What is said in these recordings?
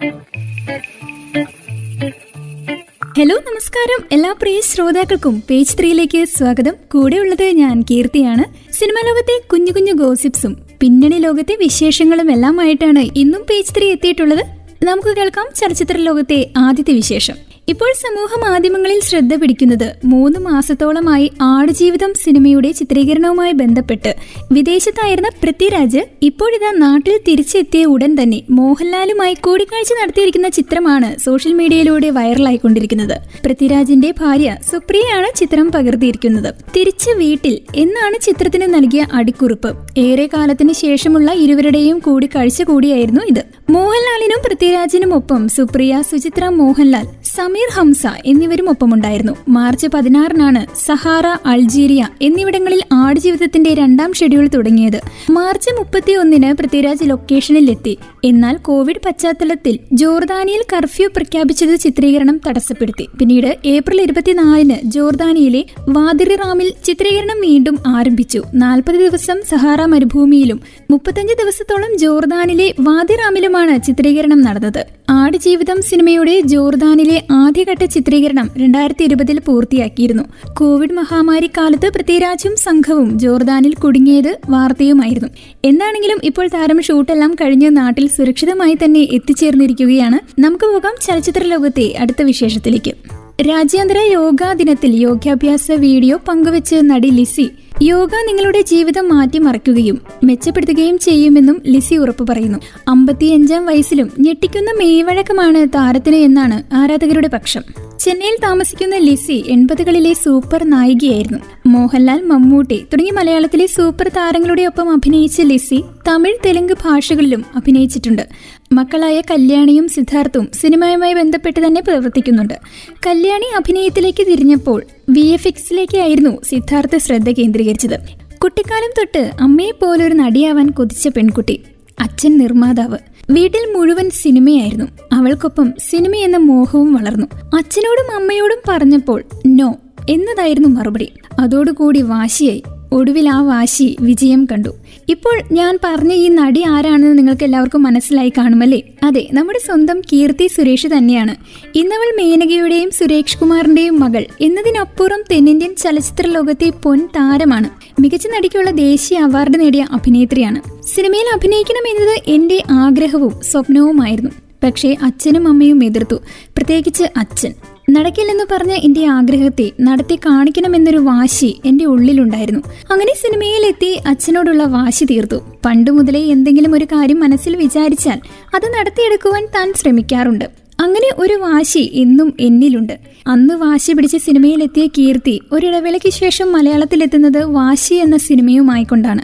Hello നമസ്കാരം. എല്ലാ പ്രിയ ശ്രോതാക്കൾക്കും പേജ് ത്രീയിലേക്ക് സ്വാഗതം. കൂടെയുള്ളത് ഞാൻ കീർത്തിയാണ്. സിനിമാ ലോകത്തെ കുഞ്ഞു കുഞ്ഞു ഗോസിപ്സും പിന്നണി ലോകത്തെ വിശേഷങ്ങളും എല്ലാമായിട്ടാണ് ഇന്നും പേജ് ത്രീ എത്തിയിട്ടുള്ളത്. നമുക്ക് കേൾക്കാം ചലച്ചിത്ര ലോകത്തെ ആദ്യത്തെ വിശേഷം. ഇപ്പോൾ സമൂഹ മാധ്യമങ്ങളിൽ ശ്രദ്ധ പിടിക്കുന്നത് മൂന്ന് മാസത്തോളമായി ആടുജീവിതം സിനിമയുടെ ചിത്രീകരണവുമായി ബന്ധപ്പെട്ട് വിദേശത്തായിരുന്ന പൃഥ്വിരാജ് ഇപ്പോഴിതാ നാട്ടിൽ തിരിച്ചെത്തിയ ഉടൻ തന്നെ മോഹൻലാലുമായി കൂടിക്കാഴ്ച നടത്തിയിരിക്കുന്ന ചിത്രമാണ് സോഷ്യൽ മീഡിയയിലൂടെ വൈറലായിക്കൊണ്ടിരിക്കുന്നത്. പൃഥ്വിരാജിന്റെ ഭാര്യ സുപ്രിയയാണ് ചിത്രം പകർത്തിയിരിക്കുന്നത്. തിരിച്ച് വീട്ടിൽ എന്നാണ് ചിത്രത്തിന് നൽകിയ അടിക്കുറിപ്പ്. ഏറെ കാലത്തിന് ശേഷമുള്ള ഇരുവരുടെയും കൂടിക്കാഴ്ച കൂടിയായിരുന്നു ഇത്. മോഹൻലാലിനും പൃഥ്വിരാജിനും ഒപ്പം സുപ്രിയ സുചിത്ര മോഹൻലാൽ സമീർ ഹംസ എന്നിവരും ഒപ്പമുണ്ടായിരുന്നു. മാർച്ച് പതിനാറിനാണ് സഹാറ അൾജീരിയ എന്നിവിടങ്ങളിൽ ആടുജീവിതത്തിന്റെ രണ്ടാം ഷെഡ്യൂൾ തുടങ്ങിയത്. മാർച്ച് മുപ്പത്തി ഒന്നിന് പൃഥ്വിരാജ് ലൊക്കേഷനിൽ എത്തി എന്നാൽ കോവിഡ് പശ്ചാത്തലത്തിൽ ജോർദാനിയിൽ കർഫ്യൂ പ്രഖ്യാപിച്ചത് ചിത്രീകരണം തടസ്സപ്പെടുത്തി. പിന്നീട് ഏപ്രിൽ ഇരുപത്തിനാലിന് ജോർദാനിയിലെ വാദിറി റാമിൽ ചിത്രീകരണം വീണ്ടും ആരംഭിച്ചു. നാൽപ്പത് ദിവസം സഹാറ മരുഭൂമിയിലും മുപ്പത്തഞ്ച് ദിവസത്തോളം ജോർദാനിലെ വാദിറാമിലുമാണ് ചിത്രീകരണം നടന്നത്. ആടുജീവിതം സിനിമയുടെ ജോർദാനിലെ ആദ്യഘട്ട ചിത്രീകരണം രണ്ടായിരത്തി ഇരുപതിൽ പൂർത്തിയാക്കിയിരുന്നു. കോവിഡ് മഹാമാരി കാലത്ത് പൃഥ്വിരാജും സംഘവും ജോർദാനിൽ കുടുങ്ങിയത് വാർത്തയുമായിരുന്നു. എന്താണെങ്കിലും ഇപ്പോൾ താരം ഷൂട്ടെല്ലാം കഴിഞ്ഞ് നാട്ടിൽ സുരക്ഷിതമായി തന്നെ എത്തിച്ചേർന്നിരിക്കുകയാണ്. നമുക്ക് പോകാം ചലച്ചിത്ര ലോകത്തെ അടുത്ത വിശേഷത്തിലേക്ക്. രാജ്യാന്തര യോഗാ ദിനത്തിൽ യോഗാഭ്യാസ വീഡിയോ പങ്കുവച്ച് നടി ലിസി യോഗ നിങ്ങളുടെ ജീവിതം മാറ്റിമറിക്കുകയും മെച്ചപ്പെടുത്തുകയും ചെയ്യുമെന്നും ലിസി ഉറപ്പു പറയുന്നു. അമ്പത്തിയഞ്ചാം വയസ്സിലും ഞെട്ടിക്കുന്ന മെയ്വഴക്കമാണ് താരത്തിന് എന്നാണ് ആരാധകരുടെ പക്ഷം. ചെന്നൈയിൽ താമസിക്കുന്ന ലിസി എൺപതുകളിലെ സൂപ്പർ നായികയായിരുന്നു. മോഹൻലാൽ മമ്മൂട്ടി തുടങ്ങിയ മലയാളത്തിലെ സൂപ്പർ താരങ്ങളുടെ ഒപ്പം അഭിനയിച്ച ലിസി തമിഴ് തെലുങ്ക് ഭാഷകളിലും അഭിനയിച്ചിട്ടുണ്ട്. മക്കളായ കല്യാണിയും സിദ്ധാർത്ഥും സിനിമയുമായി ബന്ധപ്പെട്ട് തന്നെ പ്രവർത്തിക്കുന്നുണ്ട്. കല്യാണി അഭിനയത്തിലേക്ക് തിരിഞ്ഞപ്പോൾ വി എഫ് എക്സിലേക്കായിരുന്നു സിദ്ധാർത്ഥ ശ്രദ്ധ കേന്ദ്രീകരിച്ചത്. കുട്ടിക്കാലം തൊട്ട് അമ്മയെ പോലൊരു നടിയാവാൻ കൊതിച്ച പെൺകുട്ടി അച്ഛൻ നിർമ്മാതാവ്. വീട്ടിൽ മുഴുവൻ സിനിമയായിരുന്നു. അവൾക്കൊപ്പം സിനിമ എന്ന മോഹവും വളർന്നു. അച്ഛനോടും അമ്മയോടും പറഞ്ഞപ്പോൾ നോ എന്നതായിരുന്നു മറുപടി. അതോടുകൂടി വാശിയായി. ഒടുവിൽ ആ വാശി വിജയം കണ്ടു. ഇപ്പോൾ ഞാൻ പറഞ്ഞ ഈ നടി ആരാണെന്ന് നിങ്ങൾക്ക് എല്ലാവർക്കും മനസ്സിലായി കാണുമല്ലേ അതെ നമ്മുടെ സ്വന്തം കീർത്തി സുരേഷ് തന്നെയാണ്. ഇന്നവൾ മേനകയുടെയും സുരേഷ് കുമാറിന്റെയും മകൾ. എന്നതിനപ്പുറം തെന്നിന്ത്യൻ ചലച്ചിത്ര ലോകത്തെ പൊൻ താരമാണ്. മികച്ച നടിക്കുള്ള ദേശീയ അവാർഡ് നേടിയ അഭിനേത്രിയാണ്. സിനിമയിൽ അഭിനയിക്കണമെന്നത് എന്റെ ആഗ്രഹവും സ്വപ്നവുമായിരുന്നു. പക്ഷേ അച്ഛനും അമ്മയും എതിർത്തു. പ്രത്യേകിച്ച് അച്ഛൻ. നടക്കില്ലെന്ന് പറഞ്ഞ എന്റെ ആഗ്രഹത്തെ നടത്തി കാണിക്കണമെന്നൊരു വാശി എന്റെ ഉള്ളിലുണ്ടായിരുന്നു. അങ്ങനെ സിനിമയിലെത്തി അച്ഛനോടുള്ള വാശി തീർത്തു. പണ്ടു മുതലേ എന്തെങ്കിലും ഒരു കാര്യം മനസ്സിൽ വിചാരിച്ചാൽ അത് നടത്തിയെടുക്കുവാൻ താൻ ശ്രമിക്കാറുണ്ട്. അങ്ങനെ ഒരു വാശി ഇന്നും എന്നിലുണ്ട്. അന്ന് വാശി പിടിച്ച സിനിമയിലെത്തിയ കീർത്തി ഒരിടവേളയ്ക്ക് ശേഷം മലയാളത്തിലെത്തുന്നത് വാശി എന്ന സിനിമയുമായിക്കൊണ്ടാണ്.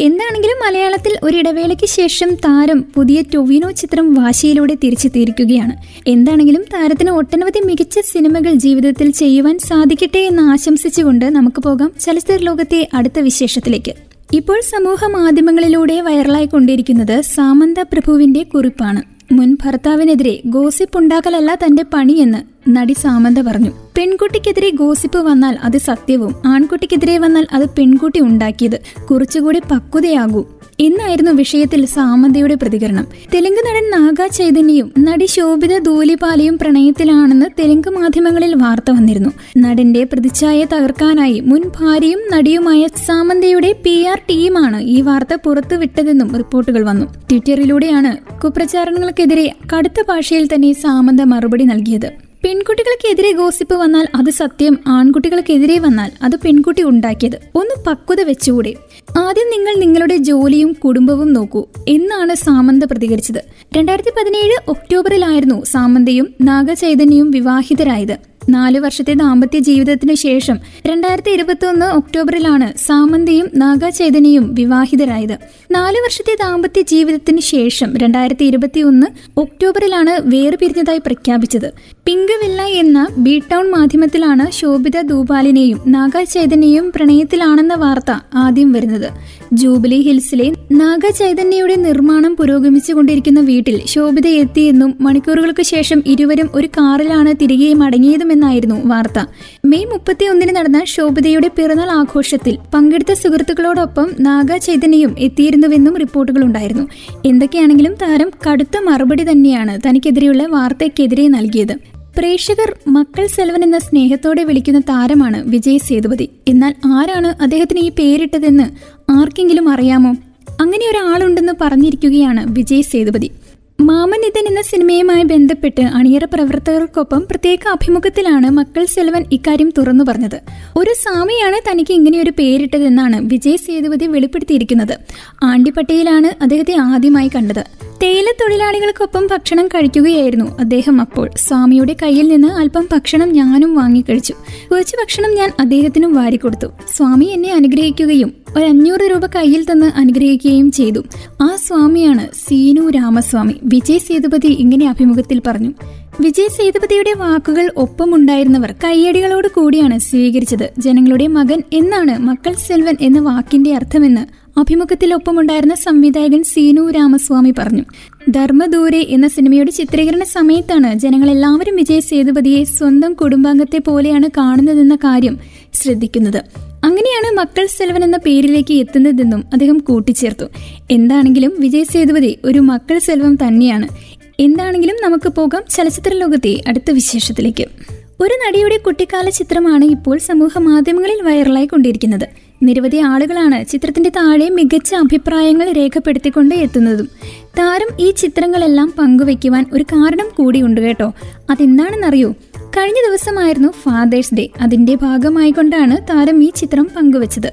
എന്താണെങ്കിലും മലയാളത്തിൽ ഒരിടവേളയ്ക്ക് ശേഷം താരം പുതിയ ടൊവിനോ ചിത്രം വാശിയിലൂടെ തിരിച്ചു തിരിച്ചെത്തിയിരിക്കുകയാണ് എന്താണെങ്കിലും താരത്തിന് ഒട്ടനവധി മികച്ച സിനിമകൾ ജീവിതത്തിൽ ചെയ്യുവാൻ സാധിക്കട്ടെ എന്ന് ആശംസിച്ചുകൊണ്ട് നമുക്ക് പോകാം ചലച്ചിത്ര ലോകത്തെ അടുത്ത വിശേഷത്തിലേക്ക്. ഇപ്പോൾ സമൂഹ മാധ്യമങ്ങളിലൂടെ വൈറലായിക്കൊണ്ടിരിക്കുന്നത് സാമന്ത പ്രഭുവിന്റെ കുറിപ്പാണ്. മുൻ ഭർത്താവിനെതിരെ ഗോസിപ്പ് ഉണ്ടാക്കലല്ല തന്റെ പണിയെന്ന് നടി സാമന്ത പറഞ്ഞു പെൺകുട്ടിക്കെതിരെ ഗോസിപ്പ് വന്നാൽ അത് സത്യവും. ആൺകുട്ടിക്കെതിരെ വന്നാൽ അത് പെൺകുട്ടി ഉണ്ടാക്കിയത് കുറച്ചുകൂടി പക്വതയാകൂ. എന്നായിരുന്നു വിഷയത്തിൽ സാമന്തയുടെ പ്രതികരണം. തെലുങ്ക് നടൻ നാഗ ചൈതന്യയും നടി ശോഭിത ധൂലിപാലയും പ്രണയത്തിലാണെന്ന് തെലുങ്ക് മാധ്യമങ്ങളിൽ വാർത്ത വന്നിരുന്നു. നടന്റെ പ്രതിച്ഛായ തകർക്കാനായി മുൻ ഭാര്യയും നടിയുമായ സാമന്തയുടെ പി ആർ ടീമാണ് ഈ വാർത്ത പുറത്തുവിട്ടതെന്നും റിപ്പോർട്ടുകൾ വന്നു. ട്വിറ്ററിലൂടെയാണ് കുപ്രചാരണങ്ങൾക്കെതിരെ കടുത്ത ഭാഷയിൽ തന്നെ സാമന്ത മറുപടി നൽകിയത്. പെൺകുട്ടികൾക്കെതിരെ ഗോസിപ്പ് വന്നാൽ അത് സത്യം ആൺകുട്ടികൾക്കെതിരെ വന്നാൽ അത് പെൺകുട്ടി ഉണ്ടാക്കിയത്. ഒന്ന് പക്വത വെച്ചുകൂടെ. ആദ്യം നിങ്ങൾ നിങ്ങളുടെ ജോലിയും കുടുംബവും നോക്കൂ. എന്നാണ് സാമന്ത പ്രതികരിച്ചത്. രണ്ടായിരത്തി പതിനേഴ് ഒക്ടോബറിലായിരുന്നു സാമന്തയും നാഗചൈതന്യവും വിവാഹിതരായത്. നാലു വർഷത്തെ ദാമ്പത്യ ജീവിതത്തിനു ശേഷം രണ്ടായിരത്തി ഇരുപത്തി ഒന്ന് ഒക്ടോബറിലാണ് സാമന്തയും നാഗചൈതന്യയും വിവാഹിതരായത്. നാല് വർഷത്തെ ദാമ്പത്യ ജീവിതത്തിന് ശേഷം രണ്ടായിരത്തി ഇരുപത്തി ഒന്ന് ഒക്ടോബറിലാണ് വേർപിരിഞ്ഞതായി പ്രഖ്യാപിച്ചത്. പിങ്ക് വില്ല എന്ന ബി ടൗൺ മാധ്യമത്തിലാണ് ശോഭിത ദൂപാലിനെയും നാഗ ചൈതന്യയും പ്രണയത്തിലാണെന്ന വാർത്ത ആദ്യം വരുന്നത്. ജൂബിലി ഹിൽസിലെ നാഗ ചൈതന്യയുടെ നിർമ്മാണം പുരോഗമിച്ചുകൊണ്ടിരിക്കുന്ന വീട്ടിൽ ശോഭിത എത്തിയെന്നും മണിക്കൂറുകൾക്ക് ശേഷം ഇരുവരും ഒരു കാറിലാണ് തിരികെ മടങ്ങിയതുമെന്നും എന്നായിരുന്നു വാർത്ത. മെയ് മുപ്പത്തി ഒന്നിന് നടന്ന ശോഭതയുടെ പിറന്നാൾ ആഘോഷത്തിൽ പങ്കെടുത്ത സുഹൃത്തുക്കളോടൊപ്പം നാഗ ചൈതന്യയും എത്തിയിരുന്നുവെന്നും റിപ്പോർട്ടുകളുണ്ടായിരുന്നു എന്തൊക്കെയാണെങ്കിലും താരം കടുത്ത മറുപടി തന്നെയാണ് തനിക്കെതിരെയുള്ള വാർത്തയ്ക്കെതിരെ നൽകിയത്. പ്രേക്ഷകർ മക്കൾ സെൽവൻ എന്ന സ്നേഹത്തോടെ വിളിക്കുന്ന താരമാണ് വിജയ് സേതുപതി. എന്നാൽ ആരാണ് അദ്ദേഹത്തിന് ഈ പേരിട്ടതെന്ന് ആർക്കെങ്കിലും അറിയാമോ? അങ്ങനെ ഒരാളുണ്ടെന്ന് പറഞ്ഞിരിക്കുകയാണ് വിജയ് സേതുപതി. മാമനിതൻ എന്ന സിനിമയുമായി ബന്ധപ്പെട്ട് അണിയറ പ്രവർത്തകർക്കൊപ്പം പ്രത്യേക അഭിമുഖത്തിലാണ് മക്കൾ സെൽവൻ ഇക്കാര്യം തുറന്നു പറഞ്ഞത്. ഒരു സ്വാമിയാണ് തനിക്ക് ഇങ്ങനെയൊരു പേരിട്ടതെന്നാണ് വിജയ് സേതുപതി വെളിപ്പെടുത്തിയിരിക്കുന്നത്. ആണ്ടിപ്പട്ടിയിലാണ് അദ്ദേഹത്തെ ആദ്യമായി കണ്ടത്. തേയില തൊഴിലാളികൾക്കൊപ്പം ഭക്ഷണം കഴിക്കുകയായിരുന്നു അദ്ദേഹം അപ്പോൾ. സ്വാമിയുടെ കയ്യിൽ നിന്ന് അല്പം ഭക്ഷണം ഞാനും വാങ്ങിക്കഴിച്ചു. കുറച്ച് ഭക്ഷണം ഞാൻ അദ്ദേഹത്തിനും വാരിക്കൊടുത്തു. സ്വാമി എന്നെ അനുഗ്രഹിക്കുകയും ഒരു അഞ്ഞൂറ് രൂപ കയ്യിൽ തന്ന് അനുഗ്രഹിക്കുകയും ചെയ്തു. ആ സ്വാമിയാണ് സീനു രാമസ്വാമി. വിജയ് സേതുപതി ഇങ്ങനെ അഭിമുഖത്തിൽ പറഞ്ഞു. വിജയ് സേതുപതിയുടെ വാക്കുകൾ ഒപ്പമുണ്ടായിരുന്നവർ കയ്യടികളോട് കൂടിയാണ് സ്വീകരിച്ചത്. ജനങ്ങളുടെ മകൻ എന്നാണ് മക്കൾ സെൽവൻ എന്ന വാക്കിന്റെ അർത്ഥമെന്ന് അഭിമുഖത്തിൽ ഒപ്പമുണ്ടായിരുന്ന സംവിധായകൻ സീനു രാമസ്വാമി പറഞ്ഞു. ധർമ്മദൂരെ എന്ന സിനിമയുടെ ചിത്രീകരണ സമയത്താണ് ജനങ്ങളെല്ലാവരും വിജയ് സേതുപതിയെ സ്വന്തം കുടുംബാംഗത്തെ പോലെയാണ് കാണുന്നതെന്ന കാര്യം ശ്രദ്ധിക്കുന്നത്. അങ്ങനെയാണ് മക്കൾ സെൽവൻ എന്ന പേരിലേക്ക് എത്തുന്നതെന്നും അദ്ദേഹം കൂട്ടിച്ചേർത്തു. എന്താണെങ്കിലും വിജയ് സേതുപതി ഒരു മക്കൾ സെൽവം തന്നെയാണ്. എന്താണെങ്കിലും നമുക്ക് പോകാം ചലച്ചിത്ര ലോകത്തെ അടുത്ത വിശേഷത്തിലേക്ക്. ഒരു നടിയുടെ കുട്ടിക്കാല ചിത്രമാണ് ഇപ്പോൾ സമൂഹ മാധ്യമങ്ങളിൽ വൈറലായി കൊണ്ടിരിക്കുന്നത് നിരവധി ആളുകളാണ് ചിത്രത്തിന്റെ താഴെ മികച്ച അഭിപ്രായങ്ങൾ രേഖപ്പെടുത്തിക്കൊണ്ട് എത്തുന്നതും. താരം ഈ ചിത്രങ്ങളെല്ലാം പങ്കുവെക്കുവാൻ ഒരു കാരണം കൂടിയുണ്ട് കേട്ടോ. അതെന്താണെന്നറിയോ? കഴിഞ്ഞ ദിവസമായിരുന്നു ഫാദേഴ്സ് ഡേ. അതിന്റെ ഭാഗമായിക്കൊണ്ടാണ് താരം ഈ ചിത്രം പങ്കുവച്ചത്.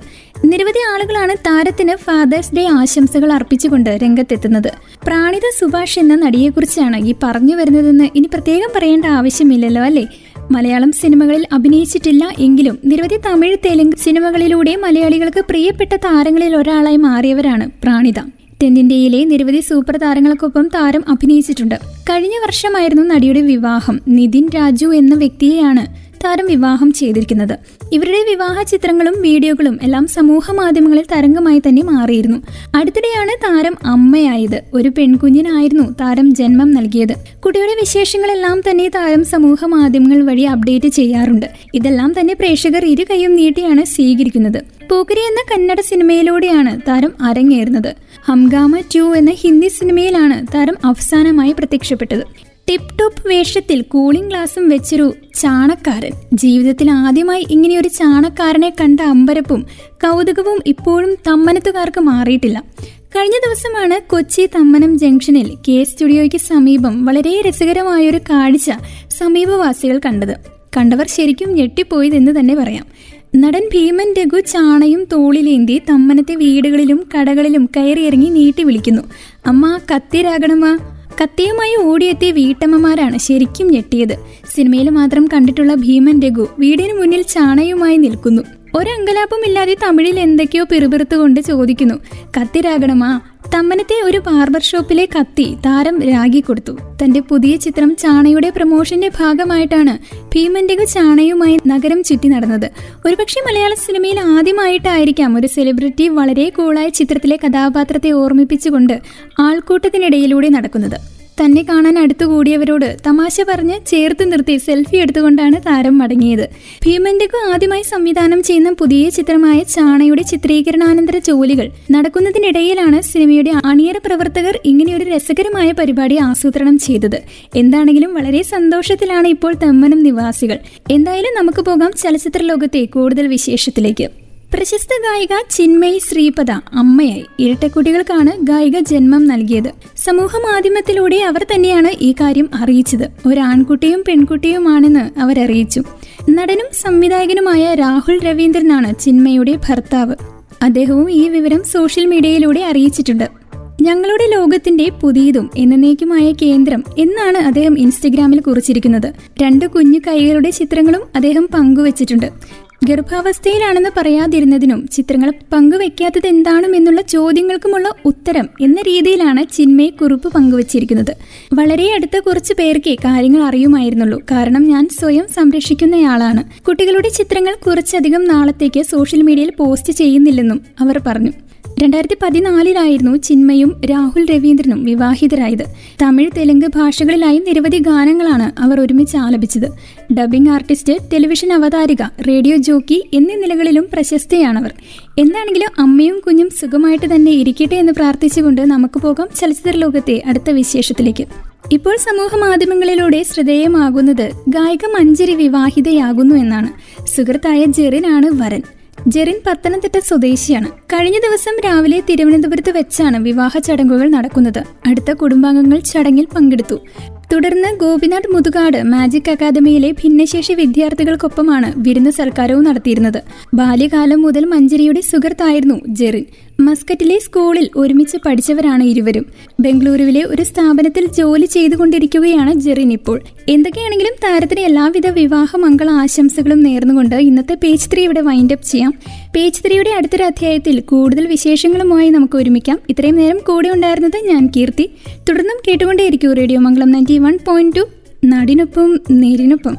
നിരവധി ആളുകളാണ് താരത്തിന് ഫാദേഴ്സ് ഡേ ആശംസകൾ അർപ്പിച്ചുകൊണ്ട് രംഗത്തെത്തുന്നത്. പ്രാണിത സുഭാഷ് എന്ന നടിയെക്കുറിച്ചാണ് ഈ പറഞ്ഞു വരുന്നതെന്ന് ഇനി പ്രത്യേകം പറയേണ്ട ആവശ്യമില്ലല്ലോ അല്ലേ? മലയാളം സിനിമകളിൽ അഭിനയിച്ചിട്ടില്ല എങ്കിലും നിരവധി തമിഴ് തെലുങ്ക് സിനിമകളിലൂടെ മലയാളികൾക്ക് പ്രിയപ്പെട്ട താരങ്ങളിൽ ഒരാളായി മാറിയവരാണ് പ്രാണിത. തെന്നിന്ത്യയിലെ നിരവധി സൂപ്പർ താരങ്ങൾക്കൊപ്പം താരം അഭിനയിച്ചിട്ടുണ്ട്. കഴിഞ്ഞ വർഷമായിരുന്നു നടിയുടെ വിവാഹം. നിതിൻ രാജു എന്ന വ്യക്തിയെയാണ് താരം വിവാഹം ചെയ്തിരിക്കുന്നത്. ഇവരുടെ വിവാഹ ചിത്രങ്ങളും വീഡിയോകളും എല്ലാം സമൂഹ മാധ്യമങ്ങളിൽ തരംഗമായി തന്നെ മാറിയിരുന്നു. അടുത്തിടെയാണ് താരം അമ്മയായത്. ഒരു പെൺകുഞ്ഞിനായിരുന്നു താരം ജന്മം നൽകിയത്. കുട്ടിയുടെ വിശേഷങ്ങളെല്ലാം തന്നെ താരം സമൂഹ മാധ്യമങ്ങൾ വഴി അപ്ഡേറ്റ് ചെയ്യാറുണ്ട്. ഇതെല്ലാം തന്നെ പ്രേക്ഷകർ ഇരു കൈയും നീട്ടിയാണ് സ്വീകരിക്കുന്നത്. പോക്കരി എന്ന കന്നഡ സിനിമയിലൂടെയാണ് താരം അരങ്ങേറുന്നത്. ഹംഗാമ ടു എന്ന ഹിന്ദി സിനിമയിലാണ് താരം അവസാനമായി പ്രത്യക്ഷപ്പെട്ടത്. ടിപ് ടോപ്പ് വേഷത്തിൽ കൂളിംഗ് ഗ്ലാസും വെച്ചൊരു ചാണക്കാരൻ. ജീവിതത്തിൽ ആദ്യമായി ഇങ്ങനെയൊരു ചാണക്കാരനെ കണ്ട അമ്പരപ്പും കൗതുകവും ഇപ്പോഴും തമ്മനത്തുകാർക്ക് മാറിയിട്ടില്ല. കഴിഞ്ഞ ദിവസമാണ് കൊച്ചി തമ്മനം ജംഗ്ഷനിൽ കെ സ്റ്റുഡിയോയ്ക്ക് സമീപം വളരെ രസകരമായൊരു കാഴ്ച സമീപവാസികൾ കണ്ടത്. കണ്ടവർ ശരിക്കും ഞെട്ടിപ്പോയതെന്ന് തന്നെ പറയാം. നടൻ ഭീമൻ രഘു ചാണയും തോളിലേന്തി തമ്മനത്തെ വീടുകളിലും കടകളിലും കയറിയിറങ്ങി നീട്ടി വിളിക്കുന്നു. അമ്മ കത്തിരാകണമാ. കത്തിയുമായി ഓടിയെത്തിയ വീട്ടമ്മമാരാണ് ശരിക്കും ഞെട്ടിയത്. സിനിമയിൽ മാത്രം കണ്ടിട്ടുള്ള ഭീമൻ രഘു വീടിന് മുന്നിൽ ചാണയുമായി നിൽക്കുന്നു. ഒരങ്കലാപ്പമില്ലാതെ തമിഴിൽ എന്തൊക്കെയോ പിറുപിറുത്തുകൊണ്ട് ചോദിക്കുന്നു. കത്തിരാകണമാ തമ്മനത്തെ ഒരു ബാർബർ ഷോപ്പിലെ കത്തി താരം രാഗി കൊടുത്തു. തന്റെ പുതിയ ചിത്രം ചാണയുടെ പ്രമോഷന്റെ ഭാഗമായിട്ടാണ് ഭീമന്റെക ചാണയുമായി നഗരം ചുറ്റി നടന്നത്. ഒരുപക്ഷെ മലയാള സിനിമയിൽ ആദ്യമായിട്ടായിരിക്കാം ഒരു സെലിബ്രിറ്റി വളരെ കൂളായ ചിത്രത്തിലെ കഥാപാത്രത്തെ ഓർമ്മിപ്പിച്ചുകൊണ്ട് ആൾക്കൂട്ടത്തിനിടയിലൂടെ നടക്കുന്നത്. തന്നെ കാണാൻ അടുത്തുകൂടിയവരോട് തമാശ പറഞ്ഞ് ചേർത്ത് നിർത്തി സെൽഫി എടുത്തുകൊണ്ടാണ് താരം മടങ്ങിയത്. ഭീമന്റെക്കു ആദ്യമായി സംവിധാനം ചെയ്യുന്ന പുതിയ ചിത്രമായ ചാണയുടെ ചിത്രീകരണാനന്തര ജോലികൾ നടക്കുന്നതിനിടയിലാണ് സിനിമയുടെ അണിയറ പ്രവർത്തകർ ഇങ്ങനെയൊരു രസകരമായ പരിപാടി ആസൂത്രണം ചെയ്തത്. എന്താണെങ്കിലും വളരെ സന്തോഷത്തിലാണ് ഇപ്പോൾ തെമ്മനം നിവാസികൾ. എന്തായാലും നമുക്ക് പോകാം ചലച്ചിത്ര ലോകത്തെ കൂടുതൽ വിശേഷത്തിലേക്ക്. പ്രശസ്ത ഗായിക ചിന്മയി ശ്രീപദ അമ്മയായി. ഇരട്ടക്കുട്ടികൾക്കാണ് ഗായിക ജന്മം നൽകിയത്. സമൂഹ മാധ്യമത്തിലൂടെ അവർ തന്നെയാണ് ഈ കാര്യം അറിയിച്ചത്. ഒരാൺകുട്ടിയും പെൺകുട്ടിയുമാണെന്ന് അവരറിയിച്ചു നടനും സംവിധായകനുമായ രാഹുൽ രവീന്ദ്രനാണ് ചിന്മയുടെ ഭർത്താവ്. അദ്ദേഹവും ഈ വിവരം സോഷ്യൽ മീഡിയയിലൂടെ അറിയിച്ചിട്ടുണ്ട്. ഞങ്ങളുടെ ലോകത്തിന്റെ പുതിയതും എന്നേക്കുമായ കേന്ദ്രം എന്നാണ് അദ്ദേഹം ഇൻസ്റ്റഗ്രാമിൽ കുറിച്ചിരിക്കുന്നത്. രണ്ട് കുഞ്ഞു കൈകളുടെ ചിത്രങ്ങളും അദ്ദേഹം പങ്കുവച്ചിട്ടുണ്ട്. ഗർഭാവസ്ഥയിലാണെന്ന് പറയാതിരുന്നതിനും ചിത്രങ്ങൾ പങ്കുവെക്കാത്തത് എന്താണെന്നുള്ള ചോദ്യങ്ങൾക്കുമുള്ള ഉത്തരം എന്ന രീതിയിലാണ് ചിന്മയ കുറിപ്പ് പങ്കുവച്ചിരിക്കുന്നത്. വളരെ അടുത്ത കുറച്ച് പേർക്ക് കാര്യങ്ങൾ അറിയുമായിരുന്നുള്ളൂ. കാരണം ഞാൻ സ്വയം സംരക്ഷിക്കുന്നയാളാണ്. കുട്ടികളുടെ ചിത്രങ്ങൾ കുറച്ചധികം നാളത്തേക്ക് സോഷ്യൽ മീഡിയയിൽ പോസ്റ്റ് ചെയ്യുന്നില്ലെന്നും അവർ പറഞ്ഞു. രണ്ടായിരത്തി പതിനാലിലായിരുന്നു ചിന്മയും രാഹുൽ രവീന്ദ്രനും വിവാഹിതരായത്. തമിഴ് തെലുങ്ക് ഭാഷകളിലായി നിരവധി ഗാനങ്ങളാണ് അവർ ഒരുമിച്ച് ആലപിച്ചത്. ഡബിംഗ് ആർട്ടിസ്റ്റ് ടെലിവിഷൻ അവതാരിക റേഡിയോ ജോക്കി എന്നീ നിലകളിലും പ്രശസ്തയാണവർ. എന്താണെങ്കിലും അമ്മയും കുഞ്ഞും സുഖമായിട്ട് തന്നെ ഇരിക്കട്ടെ എന്ന് പ്രാർത്ഥിച്ചുകൊണ്ട് നമുക്ക് പോകാം ചലച്ചിത്ര ലോകത്തെ അടുത്ത വിശേഷത്തിലേക്ക്. ഇപ്പോൾ സമൂഹ മാധ്യമങ്ങളിലൂടെ ശ്രദ്ധേയമാകുന്നത് ഗായിക മഞ്ജരി വിവാഹിതയാകുന്നു എന്നാണ്. സുഹൃത്തായ ജെറിനാണ് വരൻ. ജെറിൻ പത്തനംതിട്ട സ്വദേശിയാണ്. കഴിഞ്ഞ ദിവസം രാവിലെ തിരുവനന്തപുരത്ത് വെച്ചാണ് വിവാഹ ചടങ്ങുകൾ നടക്കുന്നത്. അടുത്ത കുടുംബാംഗങ്ങൾ ചടങ്ങിൽ പങ്കെടുത്തു. തുടർന്ന് ഗോപിനാഥ് മുതുകാട് മാജിക് അക്കാദമിയിലെ ഭിന്നശേഷി വിദ്യാർത്ഥികൾക്കൊപ്പമാണ് വിരുന്ന് സൽക്കാരവും നടത്തിയിരുന്നത്. ബാല്യകാലം മുതൽ മഞ്ജരിയുടെ സുഹൃത്തായിരുന്നു ജെറിൻ. മസ്കറ്റിലെ സ്കൂളിൽ ഒരുമിച്ച് പഠിച്ചവരാണ് ഇരുവരും. ബംഗളൂരുവിലെ ഒരു സ്ഥാപനത്തിൽ ജോലി ചെയ്തുകൊണ്ടിരിക്കുകയാണ് ജെറിൻ ഇപ്പോൾ. എന്തൊക്കെയാണെങ്കിലും താരത്തിന് എല്ലാവിധ വിവാഹ മംഗള ആശംസകളും നേർന്നുകൊണ്ട് ഇന്നത്തെ പേജ് ത്രീ ഇവിടെ വൈൻഡ് അപ്പ് ചെയ്യാം. പേജ് ത്രീയുടെ അടുത്തൊരു അധ്യായത്തിൽ കൂടുതൽ വിശേഷങ്ങളുമായി നമുക്ക് ഒരുമിക്കാം. ഇത്രയും നേരം കൂടെ ഉണ്ടായിരുന്നത് ഞാൻ കീർത്തി. തുടർന്നും കേട്ടുകൊണ്ടേയിരിക്കും radio Mangalam ninety one point two നാടിനൊപ്പം നേരിനൊപ്പം.